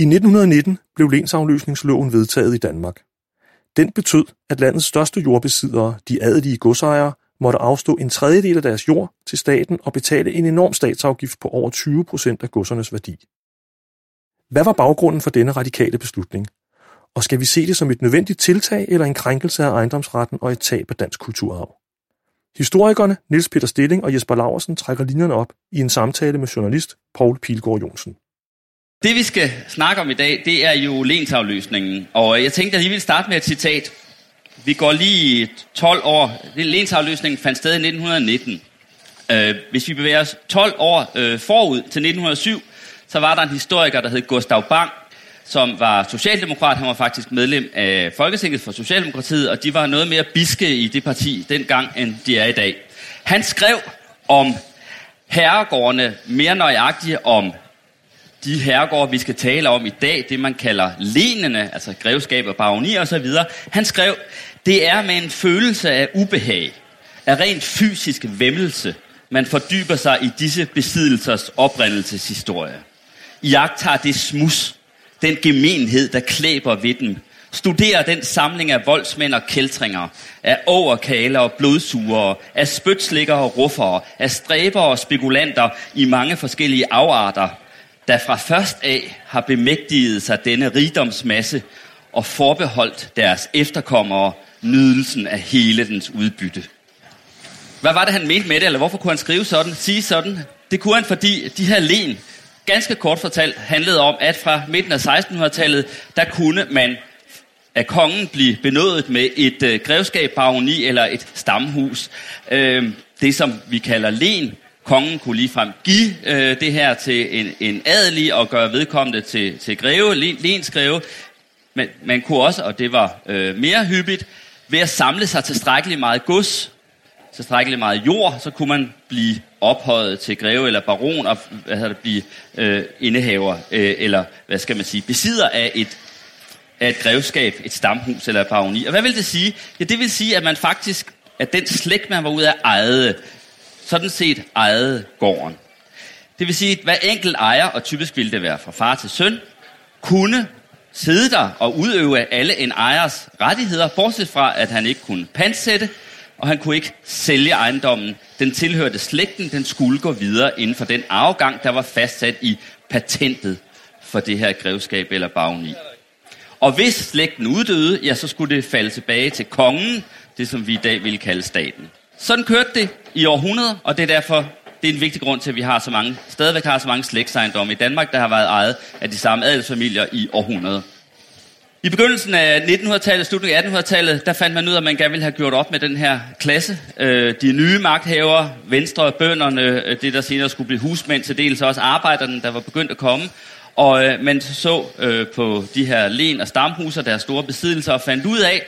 I 1919 blev lensafløsningsloven vedtaget i Danmark. Den betød, at landets største jordbesiddere, de adelige godsejere, måtte afstå en tredjedel af deres jord til staten og betale en enorm statsafgift på over 20 procent af godsernes værdi. Hvad var baggrunden for denne radikale beslutning? Og skal vi se det som et nødvendigt tiltag eller en krænkelse af ejendomsretten og et tab af dansk kulturarv? Historikerne Niels Peter Stilling og Jesper Laversen trækker linjerne op i en samtale med journalist Paul Pilgaard Jonsen. Det vi skal snakke om i dag, det er jo lensafløsningen. Og jeg tænkte, at jeg lige vil starte med et citat. Vi går lige 12 år. Lensafløsningen fandt sted i 1919. Øh, hvis vi bevæger os 12 år øh, forud til 1907, så var der en historiker, der hed Gustav Bang, som var socialdemokrat. Han var faktisk medlem af Folketinget for Socialdemokratiet, og de var noget mere biske i det parti dengang, end de er i dag. Han skrev om herregårdene mere nøjagtigt om de herregårde, vi skal tale om i dag, det man kalder lenene, altså grevskab og baroni og så videre. Han skrev, det er med en følelse af ubehag, af rent fysisk vemmelse, man fordyber sig i disse besiddelsers oprindelseshistorie. I tager det smus, den gemenhed, der klæber ved dem. Studerer den samling af voldsmænd og kæltringer, af overkaler og blodsugere, af spytslikker og ruffere, af stræber og spekulanter i mange forskellige afarter, der fra først af har bemægtiget sig denne rigdomsmasse og forbeholdt deres efterkommere nydelsen af hele dens udbytte. Hvad var det, han mente med det, eller hvorfor kunne han skrive sådan, sige sådan? Det kunne han, fordi de her len, ganske kort fortalt, handlede om, at fra midten af 1600-tallet, der kunne man af kongen blive benådet med et øh, grevskab, baroni eller et stamhus. Øh, det, som vi kalder len. Kongen kunne ligefrem give øh, det her til en, en adelig og gøre vedkommende til, til greve, lensgreve. Men man kunne også, og det var øh, mere hyppigt, ved at samle sig tilstrækkeligt meget gods, tilstrækkeligt meget jord, så kunne man blive ophøjet til greve eller baron og hvad hedder det, blive øh, indehaver, øh, eller hvad skal man sige, besidder af et, af et grevskab, et stamhus eller et baroni. Og hvad vil det sige? Ja, det vil sige, at man faktisk, at den slægt, man var ude af ejede, sådan set ejede gården. Det vil sige, at hver enkelt ejer, og typisk ville det være fra far til søn, kunne sidde der og udøve alle en ejers rettigheder, bortset fra, at han ikke kunne pansætte, og han kunne ikke sælge ejendommen. Den tilhørte slægten, den skulle gå videre inden for den afgang, der var fastsat i patentet for det her grevskab eller bagni. Og hvis slægten uddøde, ja, så skulle det falde tilbage til kongen, det som vi i dag vil kalde staten. Sådan kørte det i århundreder, og det er derfor det er en vigtig grund til, at vi har så mange, stadigvæk har så mange slægtsejendomme i Danmark, der har været ejet af de samme adelsfamilier i århundreder. I begyndelsen af 1900-tallet, slutningen af 1800-tallet, der fandt man ud af, at man gerne ville have gjort op med den her klasse. Øh, de nye magthavere, venstre, bønderne, øh, det der senere skulle blive husmænd, til dels også arbejderne, der var begyndt at komme. Og øh, man så på de her len- og stamhuser, deres store besiddelser, og fandt ud af,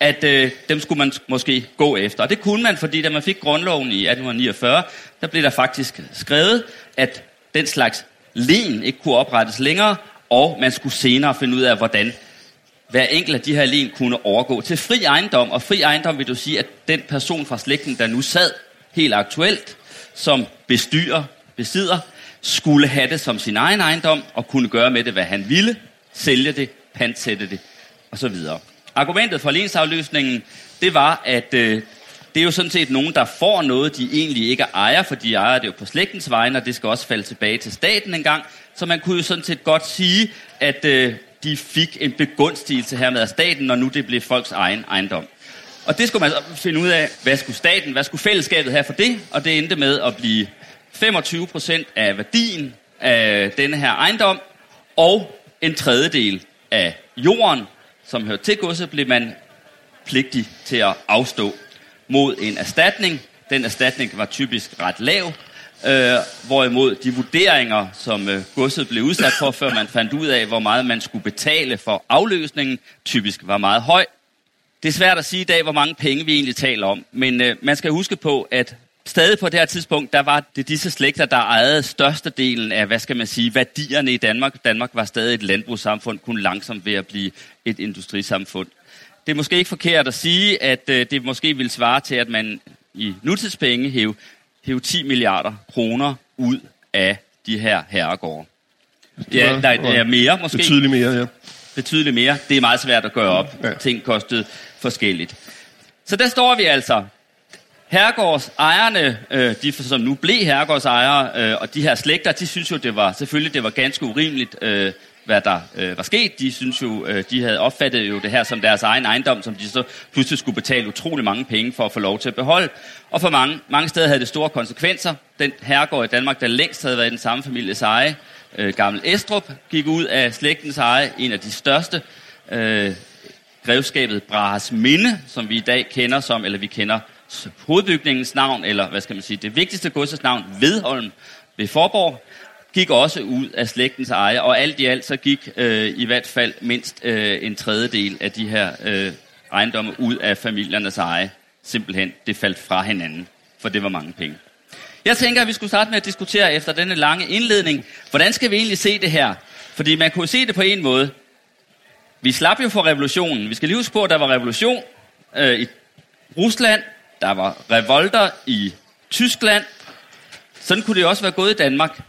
at øh, dem skulle man måske gå efter. Og det kunne man, fordi da man fik grundloven i 1849, der blev der faktisk skrevet, at den slags len ikke kunne oprettes længere, og man skulle senere finde ud af, hvordan hver enkelt af de her len kunne overgå til fri ejendom. Og fri ejendom vil du sige, at den person fra slægten, der nu sad helt aktuelt, som bestyrer, besidder, skulle have det som sin egen ejendom og kunne gøre med det, hvad han ville, sælge det, pantsætte det osv. Argumentet for lensafløsningen, det var, at øh, det er jo sådan set nogen, der får noget, de egentlig ikke ejer, for de ejer det jo på slægtens vegne, og det skal også falde tilbage til staten engang. Så man kunne jo sådan set godt sige, at øh, de fik en begunstigelse hermed af staten, når nu det blev folks egen ejendom. Og det skulle man så finde ud af, hvad skulle staten, hvad skulle fællesskabet have for det, og det endte med at blive 25 procent af værdien af denne her ejendom, og en tredjedel af jorden, som hørte til godset, blev man pligtig til at afstå mod en erstatning. Den erstatning var typisk ret lav, øh, hvorimod de vurderinger, som øh, godset blev udsat for, før man fandt ud af, hvor meget man skulle betale for afløsningen, typisk var meget høj. Det er svært at sige i dag, hvor mange penge vi egentlig taler om, men øh, man skal huske på, at stadig på det her tidspunkt, der var det disse slægter, der ejede størstedelen af, hvad skal man sige, værdierne i Danmark. Danmark var stadig et landbrugssamfund, kun langsomt ved at blive et industrisamfund. Det er måske ikke forkert at sige, at øh, det måske vil svare til, at man i nutidspenge hæve, hæve 10 milliarder kroner ud af de her herregårde. Ja, nej, det er mere måske. Betydeligt mere, ja. Betydeligt mere. Det er meget svært at gøre op. Ja. Ting kostede forskelligt. Så der står vi altså. Herregårdsejerne, øh, de som nu blev herregårdsejere, øh, og de her slægter, de synes jo, det var selvfølgelig det var ganske urimeligt, øh, hvad der øh, var sket. De synes jo, øh, de havde opfattet jo det her som deres egen ejendom, som de så pludselig skulle betale utrolig mange penge for at få lov til at beholde. Og for mange, mange steder havde det store konsekvenser. Den herregård i Danmark, der længst havde været i den samme families eje, øh, Gammel Estrup, gik ud af slægtens eje, en af de største. Øh, grevskabet Brahes Minde, som vi i dag kender som, eller vi kender hovedbygningens navn, eller hvad skal man sige, det vigtigste godsets navn, Vedholm ved Forborg, gik også ud af slægtens eje, og alt i alt så gik øh, i hvert fald mindst øh, en tredjedel af de her øh, ejendomme ud af familiernes eje. Simpelthen, det faldt fra hinanden, for det var mange penge. Jeg tænker, at vi skulle starte med at diskutere efter denne lange indledning, hvordan skal vi egentlig se det her? Fordi man kunne se det på en måde. Vi slap jo for revolutionen. Vi skal lige huske på, at der var revolution øh, i Rusland, der var revolter i Tyskland. Sådan kunne det også være gået i Danmark.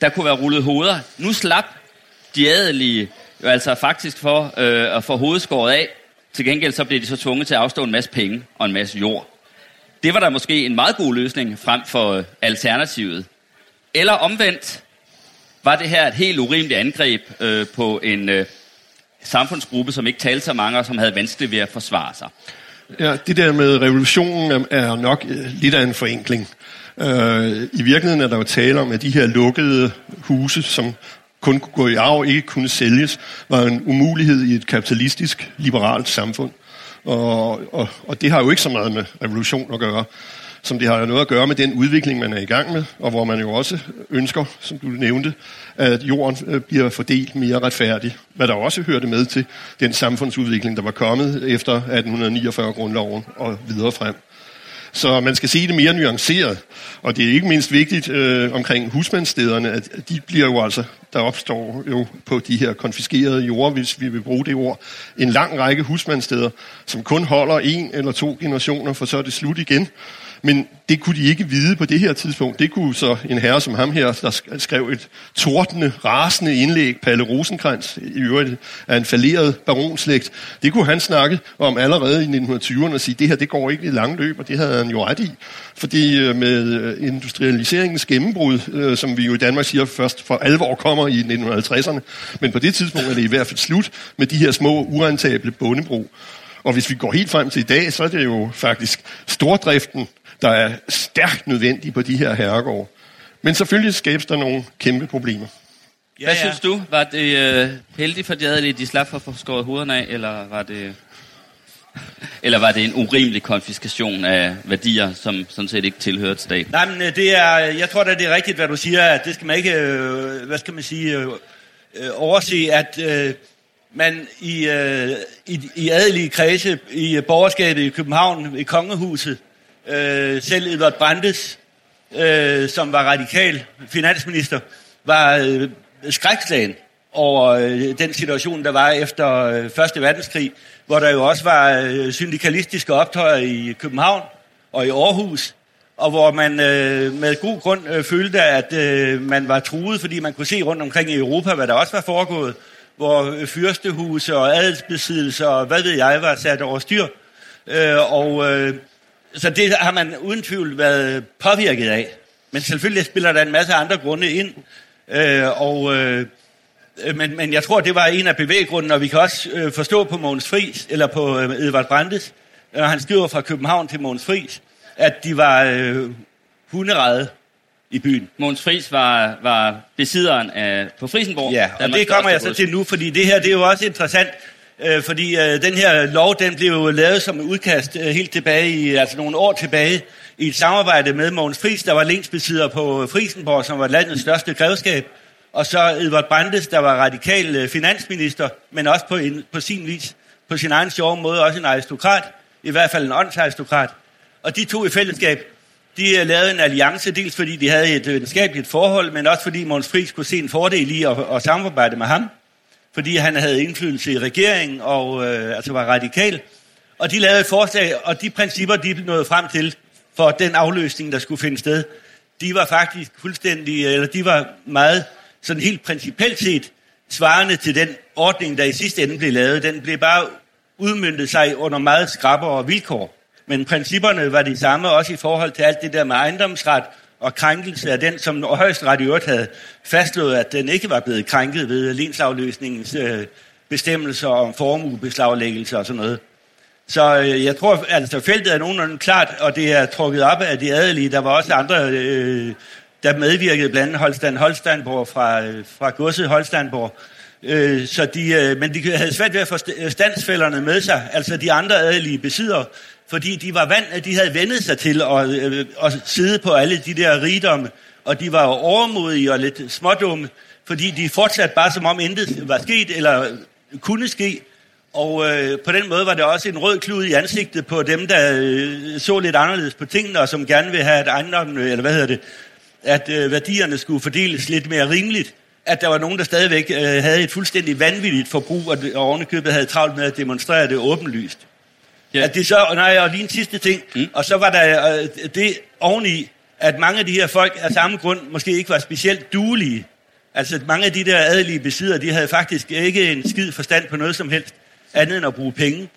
Der kunne være rullet hoveder. Nu slap de adelige jo altså faktisk for øh, at få hovedskåret af. Til gengæld så blev de så tvunget til at afstå en masse penge og en masse jord. Det var der måske en meget god løsning frem for øh, alternativet. Eller omvendt var det her et helt urimeligt angreb øh, på en øh, samfundsgruppe, som ikke talte så mange, og som havde vanskeligt ved at forsvare sig. Ja, det der med revolutionen er- er nok øh, lidt af en forenkling. Øh, I virkeligheden er der jo tale om, at de her lukkede huse, som kun kunne gå i arv og ikke kunne sælges, var en umulighed i et kapitalistisk, liberalt samfund. Og, og, og det har jo ikke så meget med revolution at gøre, som det har noget at gøre med den udvikling, man er i gang med, og hvor man jo også ønsker, som du nævnte, at jorden øh, bliver fordelt mere retfærdigt. Hvad der også hørte med til den samfundsudvikling, der var kommet efter 1849-grundloven og videre frem. Så man skal se det mere nuanceret. Og det er ikke mindst vigtigt øh, omkring husmandsstederne, at de bliver jo altså, der opstår jo på de her konfiskerede jorder, hvis vi vil bruge det ord, en lang række husmandssteder, som kun holder en eller to generationer, for så er det slut igen. Men det kunne de ikke vide på det her tidspunkt. Det kunne så en herre som ham her, der skrev et tordende, rasende indlæg, Palle Rosenkrantz, i øvrigt af en falderet baronslægt. Det kunne han snakke om allerede i 1920'erne og sige, det her det går ikke i lang løb, og det havde han jo ret i. Fordi øh, med øh, industrialiseringens gennembrud, øh, som vi jo i Danmark siger først for alvor kommer i 1950'erne, men på det tidspunkt er det i hvert fald slut med de her små, urentable bondebrug. Og hvis vi går helt frem til i dag, så er det jo faktisk stordriften, der er stærkt nødvendig på de her herregårde. Men selvfølgelig skabes der nogle kæmpe problemer. Ja, Hvad synes du? Var det øh, heldigt for de adelige, de slap for at få skåret hovederne af, eller var det... Eller var det en urimelig konfiskation af værdier, som sådan set ikke tilhører til staten? Nej, men øh, det er, jeg tror da, det er rigtigt, hvad du siger, at det skal man ikke, øh, hvad skal man sige, øh, øh, overse, at øh, man i, øh, i, i adelige kredse, i borgerskabet i København, i kongehuset, øh, selv Edvard Brandes, øh, som var radikal finansminister, var øh, skrækslagen over øh, den situation, der var efter øh, Første Verdenskrig, hvor der jo også var øh, syndikalistiske optøjer i København og i Aarhus, og hvor man øh, med god grund øh, følte, at øh, man var truet, fordi man kunne se rundt omkring i Europa, hvad der også var foregået, hvor øh, fyrstehuse og adelsbesiddelser og hvad ved jeg var sat over styr. Øh, og øh, så det har man uden tvivl været påvirket af. Men selvfølgelig spiller der en masse andre grunde ind. Øh, og, øh, men, men jeg tror, det var en af bevæggrunden, og vi kan også øh, forstå på Mogens Fris, eller på øh, Edvard Brandes, når han skriver fra København til Mogens Fris, at de var øh, hunderede i byen. Måns Friis var, var besidderen af, på Frisenborg. Ja, og Danmarks det kommer jeg så til nu, fordi det her det er jo også interessant, øh, fordi øh, den her lov, den blev jo lavet som et udkast øh, helt tilbage i, altså nogle år tilbage, i et samarbejde med Mogens Friis, der var længsbesidder på øh, Frisenborg, som var landets største grevskab, og så Edvard Brandes, der var radikal øh, finansminister, men også på, en, på sin vis, på sin egen sjove måde, også en aristokrat, i hvert fald en åndsaristokrat. Og de to i fællesskab, de øh, lavede en alliance, dels fordi de havde et venskabeligt forhold, men også fordi Måns Friis kunne se en fordel i at, at samarbejde med ham, fordi han havde indflydelse i regeringen og øh, altså var radikal. Og de lavede et forslag, og de principper, de nåede frem til for den afløsning, der skulle finde sted, de var faktisk fuldstændig, eller de var meget sådan helt principielt set svarende til den ordning, der i sidste ende blev lavet. Den blev bare udmyndtet sig under meget skrappere vilkår. Men principperne var de samme også i forhold til alt det der med ejendomsret og krænkelse af den, som højesteret i øvrigt havde fastslået, at den ikke var blevet krænket ved lensafløsningens øh, bestemmelser om formuebeslaglæggelse og sådan noget. Så øh, jeg tror, at altså, feltet er nogenlunde klart, og det er trukket op af de adelige. Der var også andre, øh, der medvirkede, blandt andet Holstein Holsteinborg fra, øh, fra godset Holsteinborg. Øh, så de, øh, men de havde svært ved at få standsfælderne med sig, altså de andre adelige besidder, fordi de var vant, de havde vendet sig til at, øh, at sidde på alle de der rigdomme, og de var overmodige og lidt smådumme, fordi de fortsatte bare som om intet var sket, eller kunne ske, og øh, på den måde var det også en rød klud i ansigtet på dem, der øh, så lidt anderledes på tingene, og som gerne vil have, at ejendommen, øh, eller hvad hedder det, at øh, værdierne skulle fordeles lidt mere rimeligt. At der var nogen, der stadigvæk øh, havde et fuldstændig vanvittigt forbrug, og, og ovenikøbet havde travlt med at demonstrere det åbenlyst. Ja. At det så, nej, og lige en sidste ting, mm. og så var der øh, det oveni, at mange af de her folk af samme grund måske ikke var specielt duelige. Altså mange af de der adelige besiddere, de havde faktisk ikke en skid forstand på noget som helst andet end at bruge penge.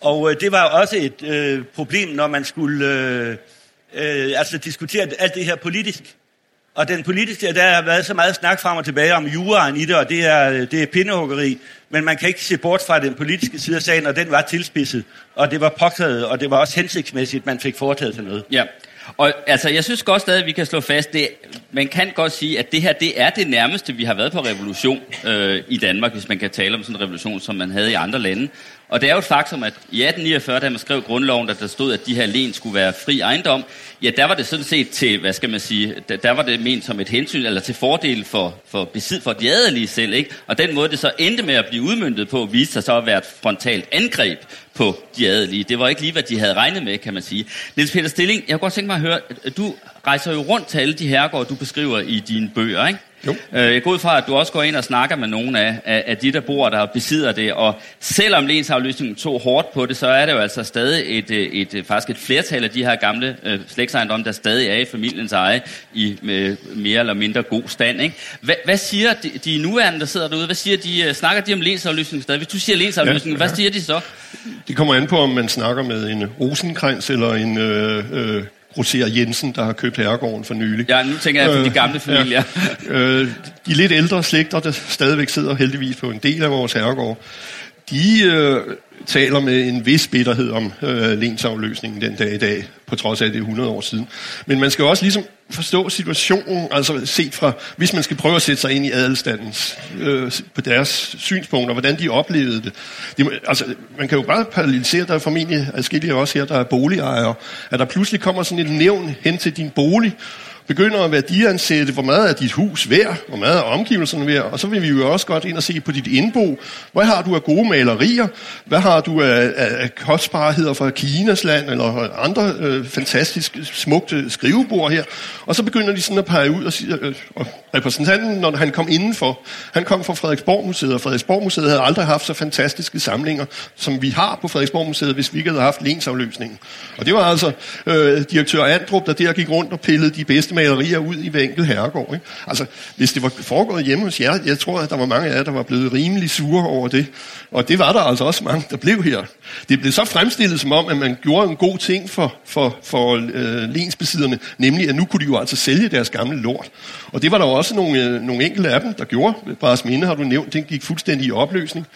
Og øh, det var også et øh, problem, når man skulle øh, øh, altså diskutere alt det her politisk. Og den politiske, der har været så meget snak frem og tilbage om juraen i det, og det er, det er pindehuggeri. Men man kan ikke se bort fra den politiske side af sagen, og den var tilspidset. Og det var påkrævet, og det var også hensigtsmæssigt, at man fik foretaget sig noget. Ja, og altså, jeg synes godt stadig, at vi kan slå fast, det, man kan godt sige, at det her, det er det nærmeste, vi har været på revolution øh, i Danmark, hvis man kan tale om sådan en revolution, som man havde i andre lande. Og det er jo et faktum, at i 1849, da man skrev grundloven, at der stod, at de her len skulle være fri ejendom, ja, der var det sådan set til, hvad skal man sige, der, der var det ment som et hensyn, eller til fordel for, for besid for de adelige selv, ikke? Og den måde, det så endte med at blive udmyndtet på, viste sig så at være et frontalt angreb på de adelige. Det var ikke lige, hvad de havde regnet med, kan man sige. Niels Peter Stilling, jeg kunne godt tænke mig at høre, du rejser jo rundt til alle de herregårde, du beskriver i dine bøger, ikke? Jo. Øh, jeg går ud fra, at du også går ind og snakker med nogle af, af, af de, der bor der og besidder det. Og selvom lensafløsningen tog hårdt på det, så er det jo altså stadig et, et, et, faktisk et flertal af de her gamle øh, slægtsejendomme, der stadig er i familiens eje i med mere eller mindre god stand. Ikke? Hvad, hvad siger de, de nuværende, der sidder derude? Hvad siger de? Øh, snakker de om lensafløsningen stadig? Hvis du siger lensafløsningen, ja, ja. hvad siger de så? Det kommer an på, om man snakker med en rosenkrans eller en... Øh, øh Roser Jensen, der har købt herregården for nylig. Ja, nu tænker jeg på øh, de gamle familier. Ja. Øh, de lidt ældre slægter, der stadigvæk sidder heldigvis på en del af vores herregård, de øh, taler med en vis bitterhed om øh, lensafløsningen den dag i dag, på trods af, det er 100 år siden. Men man skal også ligesom forstå situationen, altså set fra, hvis man skal prøve at sætte sig ind i adelstandens, øh, på deres synspunkter, hvordan de oplevede det. De, altså, man kan jo bare parallelisere, der er formentlig adskillige også her, der er boligejere, at der pludselig kommer sådan et nævn hen til din bolig, begynder at værdiansætte, hvor meget er dit hus værd, hvor meget er omgivelserne værd, og så vil vi jo også godt ind og se på dit indbo. Hvad har du af gode malerier? Hvad har du af, af kostbarheder fra Kinas land, eller andre øh, fantastisk smukte skrivebord her? Og så begynder de sådan at pege ud og sige, øh, øh og repræsentanten, når han kom indenfor, han kom fra Frederiksborg Museet, og Frederiksborg Museet havde aldrig haft så fantastiske samlinger, som vi har på Frederiksborg Museet, hvis vi ikke havde haft lensafløsningen. Og det var altså øh, direktør Andrup, der der gik rundt og pillede de bedste malerier ud i hver enkelt herregård. Ikke? Altså, hvis det var foregået hjemme hos jer, jeg tror, at der var mange af jer, der var blevet rimelig sure over det. Og det var der altså også mange, der blev her. Det blev så fremstillet som om, at man gjorde en god ting for, for, for øh, lensbesidderne, nemlig at nu kunne de jo altså sælge deres gamle lort. Og det var der også nogle, øh, nogle enkelte af dem, der gjorde. Bras Minde har du nævnt, den gik fuldstændig i opløsning.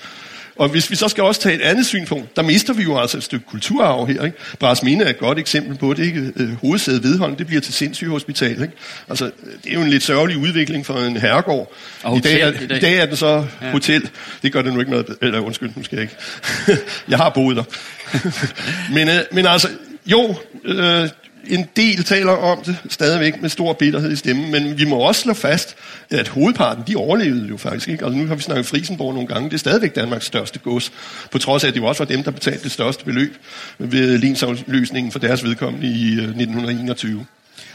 Og hvis vi så skal også tage et andet synspunkt, der mister vi jo altså et stykke kulturarv her. Ikke? Mine er et godt eksempel på det. Ikke? Øh, hovedsædet Vedholm, det bliver til sindssyge hospital. Ikke? Altså, det er jo en lidt sørgelig udvikling for en herregård. Og hotel, I, dag er, i, dag. I dag er den så ja. hotel. Det gør det nu ikke noget... Eller undskyld, nu skal jeg ikke. jeg har boet der. men, øh, men altså, jo, øh, en del taler om det stadigvæk med stor bitterhed i stemmen, men vi må også slå fast, at hovedparten, de overlevede jo faktisk ikke. Altså nu har vi snakket Frisenborg nogle gange, det er stadigvæk Danmarks største gods, på trods af, at det jo også var dem, der betalte det største beløb ved lensafløsningen for deres vedkommende i øh, 1921.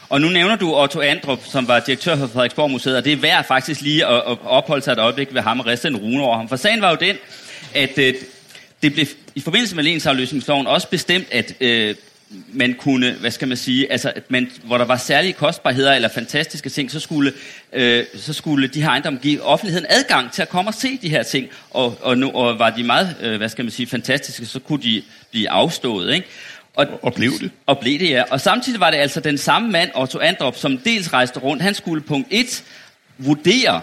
Og nu nævner du Otto Andrup, som var direktør for Frederiksborg Museet, og det er værd faktisk lige at, at opholde sig et øjeblik ved ham og riste en rune over ham. For sagen var jo den, at øh, det blev i forbindelse med lensafløsningsloven også bestemt, at øh, man kunne, hvad skal man sige, altså, at man, hvor der var særlige kostbarheder eller fantastiske ting, så skulle, øh, så skulle de her ejendomme give offentligheden adgang til at komme og se de her ting, og, og, nu, og var de meget, øh, hvad skal man sige, fantastiske, så kunne de blive afstået, ikke? Og, og blev det. Og blev det, ja. Og samtidig var det altså den samme mand, Otto Androp, som dels rejste rundt. Han skulle punkt 1 vurdere,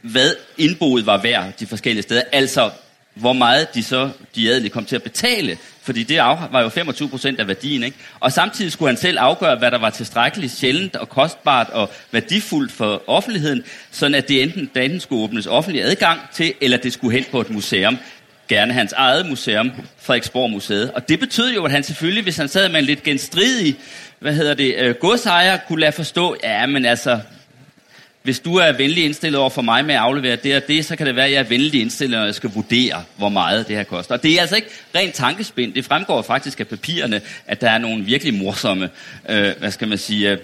hvad indboet var værd de forskellige steder. Altså, hvor meget de så, de adelige, kom til at betale. Fordi det var jo 25 procent af værdien. Ikke? Og samtidig skulle han selv afgøre, hvad der var tilstrækkeligt sjældent og kostbart og værdifuldt for offentligheden, sådan at det enten, der enten skulle åbnes offentlig adgang til, eller det skulle hen på et museum gerne hans eget museum, Frederiksborg Museet. Og det betød jo, at han selvfølgelig, hvis han sad med en lidt genstridig, hvad hedder det, øh, godsejer, kunne lade forstå, ja, men altså, hvis du er venlig indstillet over for mig med at aflevere det og det, så kan det være, at jeg er venlig indstillet, når jeg skal vurdere, hvor meget det her koster. Og det er altså ikke rent tankespind. Det fremgår faktisk af papirerne, at der er nogle virkelig morsomme, øh, hvad skal man sige, øh,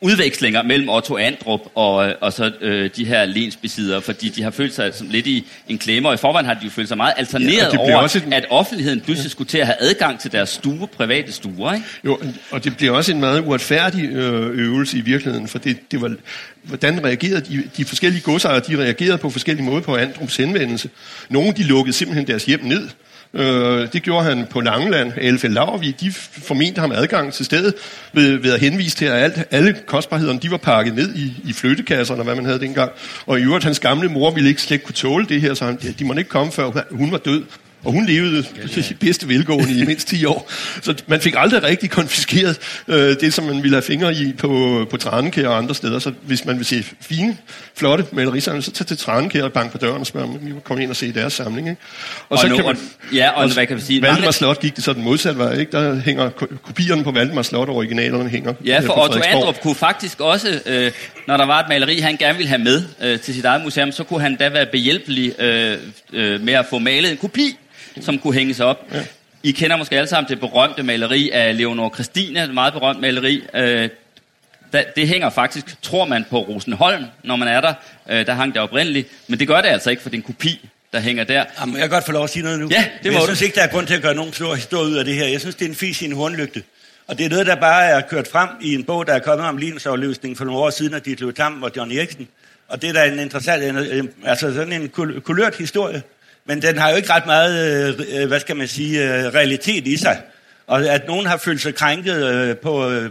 udvekslinger mellem Otto Andrup og, og så øh, de her lensbesiddere, fordi de har følt sig som lidt i en klemme, og i forvejen har de jo følt sig meget alterneret ja, over, også et... at offentligheden pludselig skulle til at have adgang til deres stue, private stuer. Ikke? Jo, og det bliver også en meget uretfærdig øh, øvelse i virkeligheden, for det, det var, hvordan reagerede de, de forskellige godsejere, de reagerede på forskellige måder på Andrups henvendelse. Nogle de lukkede simpelthen deres hjem ned, Øh, det gjorde han på Langeland. Elfe Laurvig, de formente ham adgang til stedet ved, ved at henvise til, at alt, alle kostbarhederne de var pakket ned i, i flyttekasserne, hvad man havde dengang. Og i øvrigt, hans gamle mor ville ikke slet kunne tåle det her, så han, de måtte ikke komme, før hun var død. Og hun levede ja, ja. bedste velgående i mindst 10 år. Så man fik aldrig rigtig konfiskeret øh, det, som man ville have fingre i på, på Tranekær og andre steder. Så hvis man vil se fine, flotte malerisamlinger, så tag til Tranekær og bank på døren og spørg, om vi må komme ind og se deres samling. Ikke? Og, og så nu, kan man, ja, og, og hvad kan vi sige? Valdemar Slot gik det sådan modsat vej. Ikke? Der hænger kopierne på Valdemar Slot, og originalerne hænger Ja, for Otto Andrup kunne faktisk også, øh, når der var et maleri, han gerne ville have med øh, til sit eget museum, så kunne han da være behjælpelig øh, øh, med at få malet en kopi som kunne hænges op. Ja. I kender måske alle sammen det berømte maleri af Leonor Christine, et meget berømt maleri. Øh, det hænger faktisk, tror man, på Rosenholm, når man er der. Øh, der hang det oprindeligt, men det gør det altså ikke, for det er en kopi, der hænger der. Jamen, jeg kan godt få lov at sige noget nu. Ja, det må jeg du. synes ikke, der er grund til at gøre nogen stor historie ud af det her. Jeg synes, det er en fis i en hornlygte. Og det er noget, der bare er kørt frem i en bog, der er kommet om lignsoverløsning for nogle år siden af Ditlev Tam og John Eriksen. Og det er da en interessant, altså sådan en kulørt historie men den har jo ikke ret meget, øh, øh, hvad skal man sige, øh, realitet i sig. Og at nogen har følt sig krænket øh, på, øh,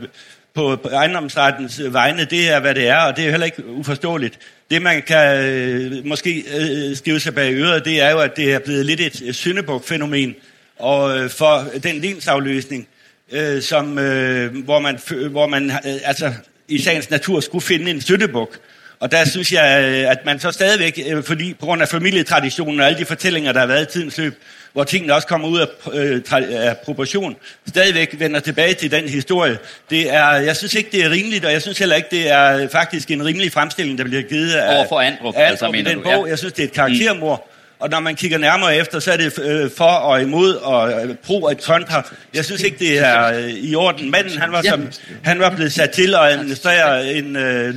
på, på ejendomsrettens vegne, det er, hvad det er, og det er heller ikke uforståeligt. Det, man kan øh, måske øh, skrive sig bag øret, det er jo, at det er blevet lidt et syndebuk-fænomen, og øh, for den linsafløsning, øh, som, øh, hvor man, hvor man øh, altså, i sagens natur skulle finde en syndebuk, og der synes jeg, øh, at man så stadigvæk, øh, fordi på grund af familietraditionen og alle de fortællinger, der har været i tidens løb, hvor tingene også kommer ud af, øh, af proportion, stadigvæk vender tilbage til den historie. Det er, jeg synes ikke, det er rimeligt, og jeg synes heller ikke, det er faktisk en rimelig fremstilling, der bliver givet af, Over for Andrup, af Andrup altså, i den bog. Ja. Jeg synes, det er et karaktermord. Mm. Og når man kigger nærmere efter, så er det øh, for og imod og øh, pro og kontra. Jeg synes ikke, det er øh, i orden. Manden, han var, som, han var blevet sat til at administrere en, øh,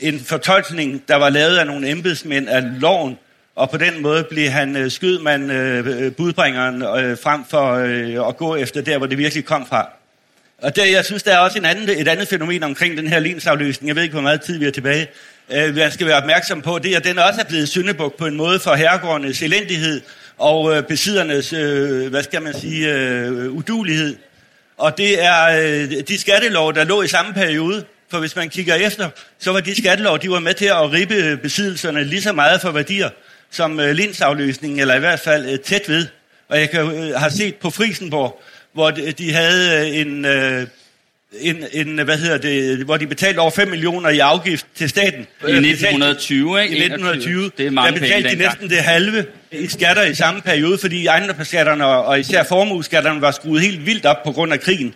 en fortolkning, der var lavet af nogle embedsmænd af loven, og på den måde blev han øh, skydmand, øh, øh, budbringeren, øh, frem for øh, at gå efter der, hvor det virkelig kom fra. Og der, jeg synes, der er også en anden, et andet fænomen omkring den her linsafløsning. Jeg ved ikke, hvor meget tid vi er tilbage. Øh, jeg skal være opmærksom på, det at den også er blevet syndebuk på en måde for herregårdenes elendighed og øh, besiddernes, øh, hvad skal man sige, øh, udulighed. Og det er øh, de skattelov, der lå i samme periode, for hvis man kigger efter, så var de skattelov, de var med til at ribe besiddelserne lige så meget for værdier som øh, linsafløsningen, eller i hvert fald øh, tæt ved. Og jeg kan, øh, har set på Frisenborg, hvor de, de havde øh, en, øh, en, en, hvad hedder det, hvor de betalte over 5 millioner i afgift til staten. I 1920, ikke? I 1920. Det er mange der betalte de næsten det halve i skatter i samme periode, fordi ejendomsskatterne og især formueskatterne var skruet helt vildt op på grund af krigen.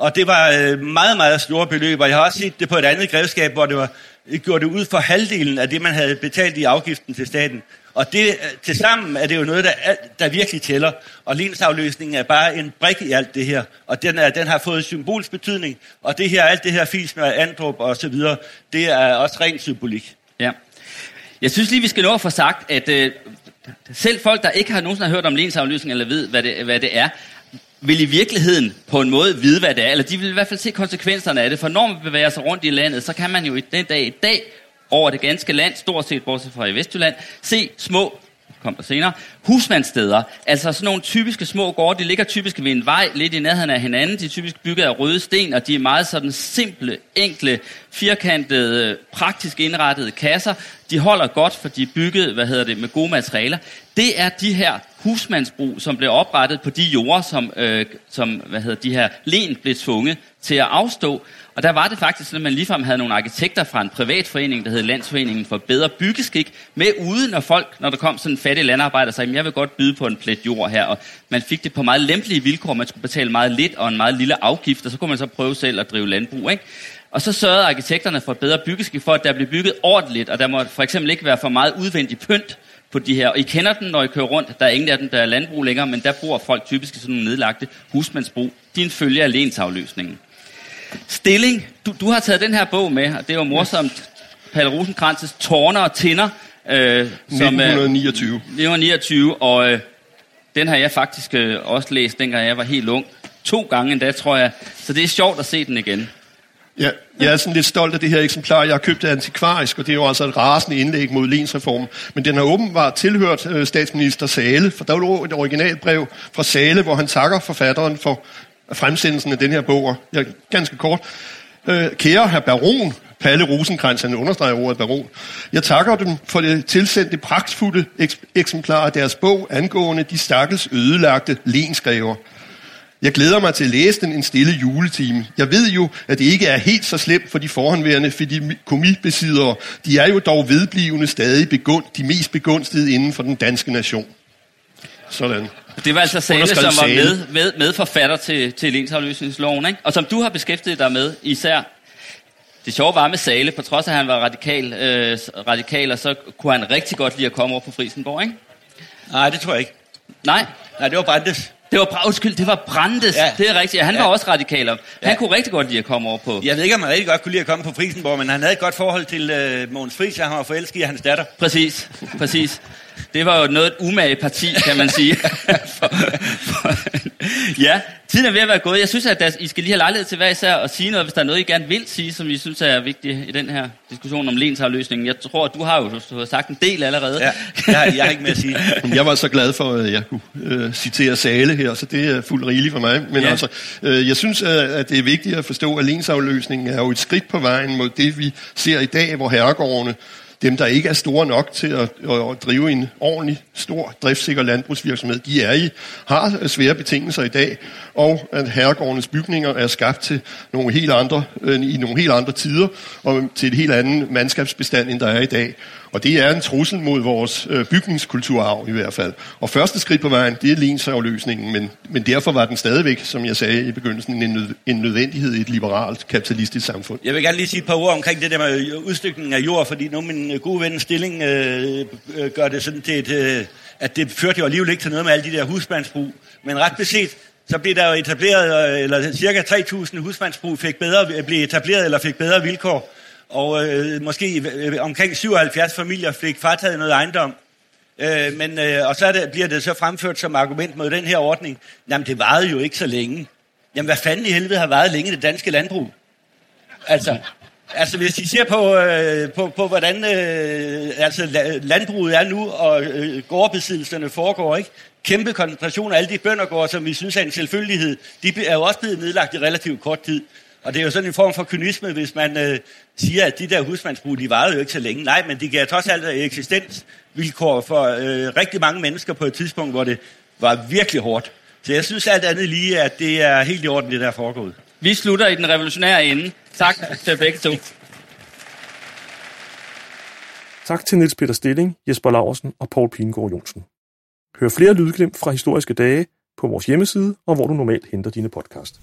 Og det var øh, meget, meget store beløb, og jeg har også set det på et andet grevskab, hvor det var øh, gjort det ud for halvdelen af det, man havde betalt i afgiften til staten. Og det, øh, til sammen er det jo noget, der, der virkelig tæller. Og lensafløsningen er bare en brik i alt det her. Og den, er, den har fået symbolsk betydning. Og det her, alt det her fis med Andrup og så videre, det er også ren symbolik. Ja. Jeg synes lige, vi skal nå at få sagt, at øh, selv folk, der ikke har nogensinde hørt om lensafløsning eller ved, hvad det, hvad det er, vil i virkeligheden på en måde vide, hvad det er, eller de vil i hvert fald se konsekvenserne af det, for når man bevæger sig rundt i landet, så kan man jo i den dag i dag over det ganske land, stort set bortset fra i Vestjylland, se små kom der senere, husmandssteder. Altså sådan nogle typiske små gårde, de ligger typisk ved en vej, lidt i nærheden af hinanden. De er typisk bygget af røde sten, og de er meget sådan simple, enkle, firkantede, praktisk indrettede kasser. De holder godt, for de er bygget, hvad hedder det, med gode materialer. Det er de her husmandsbrug, som blev oprettet på de jorder, som, øh, som hvad hedder, de her len blev tvunget til at afstå. Og der var det faktisk sådan, at man ligefrem havde nogle arkitekter fra en privatforening, der hed Landsforeningen for Bedre Byggeskik, med ude, når folk, når der kom sådan en fattig landarbejder, sagde, jeg vil godt byde på en plet jord her. Og man fik det på meget lempelige vilkår. Man skulle betale meget lidt og en meget lille afgift, og så kunne man så prøve selv at drive landbrug. Ikke? Og så sørgede arkitekterne for bedre byggeskik for, at der blev bygget ordentligt, og der må for eksempel ikke være for meget udvendig pynt på de her. Og I kender den, når I kører rundt. Der er ingen af dem, der er landbrug længere, men der bor folk typisk i sådan nogle nedlagte husmandsbrug. Er en følge af lensafløsningen. Stilling. Du, du har taget den her bog med, og det er jo morsomt. Palle Rosenkrantz's Tårner og Tinder. Øh, som, 1929. 1929, og øh, den har jeg faktisk øh, også læst, dengang jeg var helt ung. To gange endda, tror jeg. Så det er sjovt at se den igen. Ja, jeg er sådan lidt stolt af det her eksemplar. Jeg har købt det antikvarisk, og det er jo altså et rasende indlæg mod lensreformen. Men den har åbenbart tilhørt øh, statsminister Sale, for der lå et originalbrev fra Sale, hvor han takker forfatteren for fremsendelsen af den her bog. Jeg, ganske kort. Øh, kære herr Baron, Palle Rosenkrantz, han understreger ordet baron. Jeg takker dem for det tilsendte pragtfulde eksemplar af deres bog angående de stakkels ødelagte lensgrever. Jeg glæder mig til at læse den en stille juletime. Jeg ved jo, at det ikke er helt så slemt for de forhåndværende komibesiddere. De er jo dog vedblivende stadig begund, de mest begunstigede inden for den danske nation. Sådan. Det var altså Sale, som var med, med, med forfatter til, til lensafløsningsloven, ikke? og som du har beskæftiget dig med især. Det sjove var med Sale, på trods af at han var radikal, øh, radikal, og så kunne han rigtig godt lide at komme over på Frisenborg, ikke? Nej, det tror jeg ikke. Nej? Nej, det var Brandes. Det var, undskyld, det var Brandes. Ja. Det er rigtigt. Han ja. var også radikaler. Han ja. kunne rigtig godt lide at komme over på... Jeg ved ikke, om han rigtig godt kunne lide at komme på Frisenborg, men han havde et godt forhold til øh, Mogens Friis, og han var forelsket i hans datter. Præcis, præcis. Det var jo noget et umage parti, kan man sige. for, for, ja, tiden er ved at være gået. Jeg synes, at der, I skal lige have lejlighed til hver især at sige noget, hvis der er noget, I gerne vil sige, som I synes er vigtigt i den her diskussion om lensafløsningen. Jeg tror, at du har jo du har sagt en del allerede. Ja, jeg, jeg har ikke mere at sige. Jeg var så glad for, at jeg kunne øh, citere Sale her, så det er fuldt rigeligt for mig. Men ja. altså, øh, jeg synes, at det er vigtigt at forstå, at lensafløsningen er jo et skridt på vejen mod det, vi ser i dag, hvor herregårdene dem, der ikke er store nok til at, at drive en ordentlig, stor, driftsikker landbrugsvirksomhed, de er i, har svære betingelser i dag, og at herregårdenes bygninger er skabt til nogle helt andre, øh, i nogle helt andre tider, og til et helt andet mandskabsbestand, end der er i dag. Og det er en trussel mod vores øh, bygningskulturarv i hvert fald. Og første skridt på vejen, det er lensafløsningen, men, men derfor var den stadigvæk, som jeg sagde i begyndelsen, en, nød, en nødvendighed i et liberalt, kapitalistisk samfund. Jeg vil gerne lige sige et par ord omkring det der med udstykningen af jord, fordi nu min øh, gode ven Stilling øh, øh, gør det sådan til et, øh, at det førte jo alligevel ikke til noget med alle de der husmandsbrug. Men ret beset, så blev der jo etableret, øh, eller cirka 3.000 husmandsbrug fik bedre, øh, blev etableret eller fik bedre vilkår og øh, måske øh, omkring 77 familier fik frataget noget ejendom. Øh, men, øh, og så er det, bliver det så fremført som argument mod den her ordning. Jamen, det varede jo ikke så længe. Jamen, hvad fanden i helvede har varet længe det danske landbrug? Altså, altså hvis I ser på, øh, på, på hvordan øh, altså, landbruget er nu, og øh, gårdbesiddelserne foregår, ikke? kæmpe koncentration af alle de bøndergårde, som vi synes er en selvfølgelighed, de er jo også blevet nedlagt i relativt kort tid. Og det er jo sådan en form for kynisme, hvis man øh, siger, at de der husmandsbrug, de varede jo ikke så længe. Nej, men de gav trods alt eksistensvilkår for øh, rigtig mange mennesker på et tidspunkt, hvor det var virkelig hårdt. Så jeg synes alt andet lige, at det er helt i orden, det der er foregået. Vi slutter i den revolutionære ende. Tak til begge to. Tak til Niels Peter Stilling, Jesper Laversen og Paul Pingård Jonsen. Hør flere lydglimt fra historiske dage på vores hjemmeside og hvor du normalt henter dine podcast.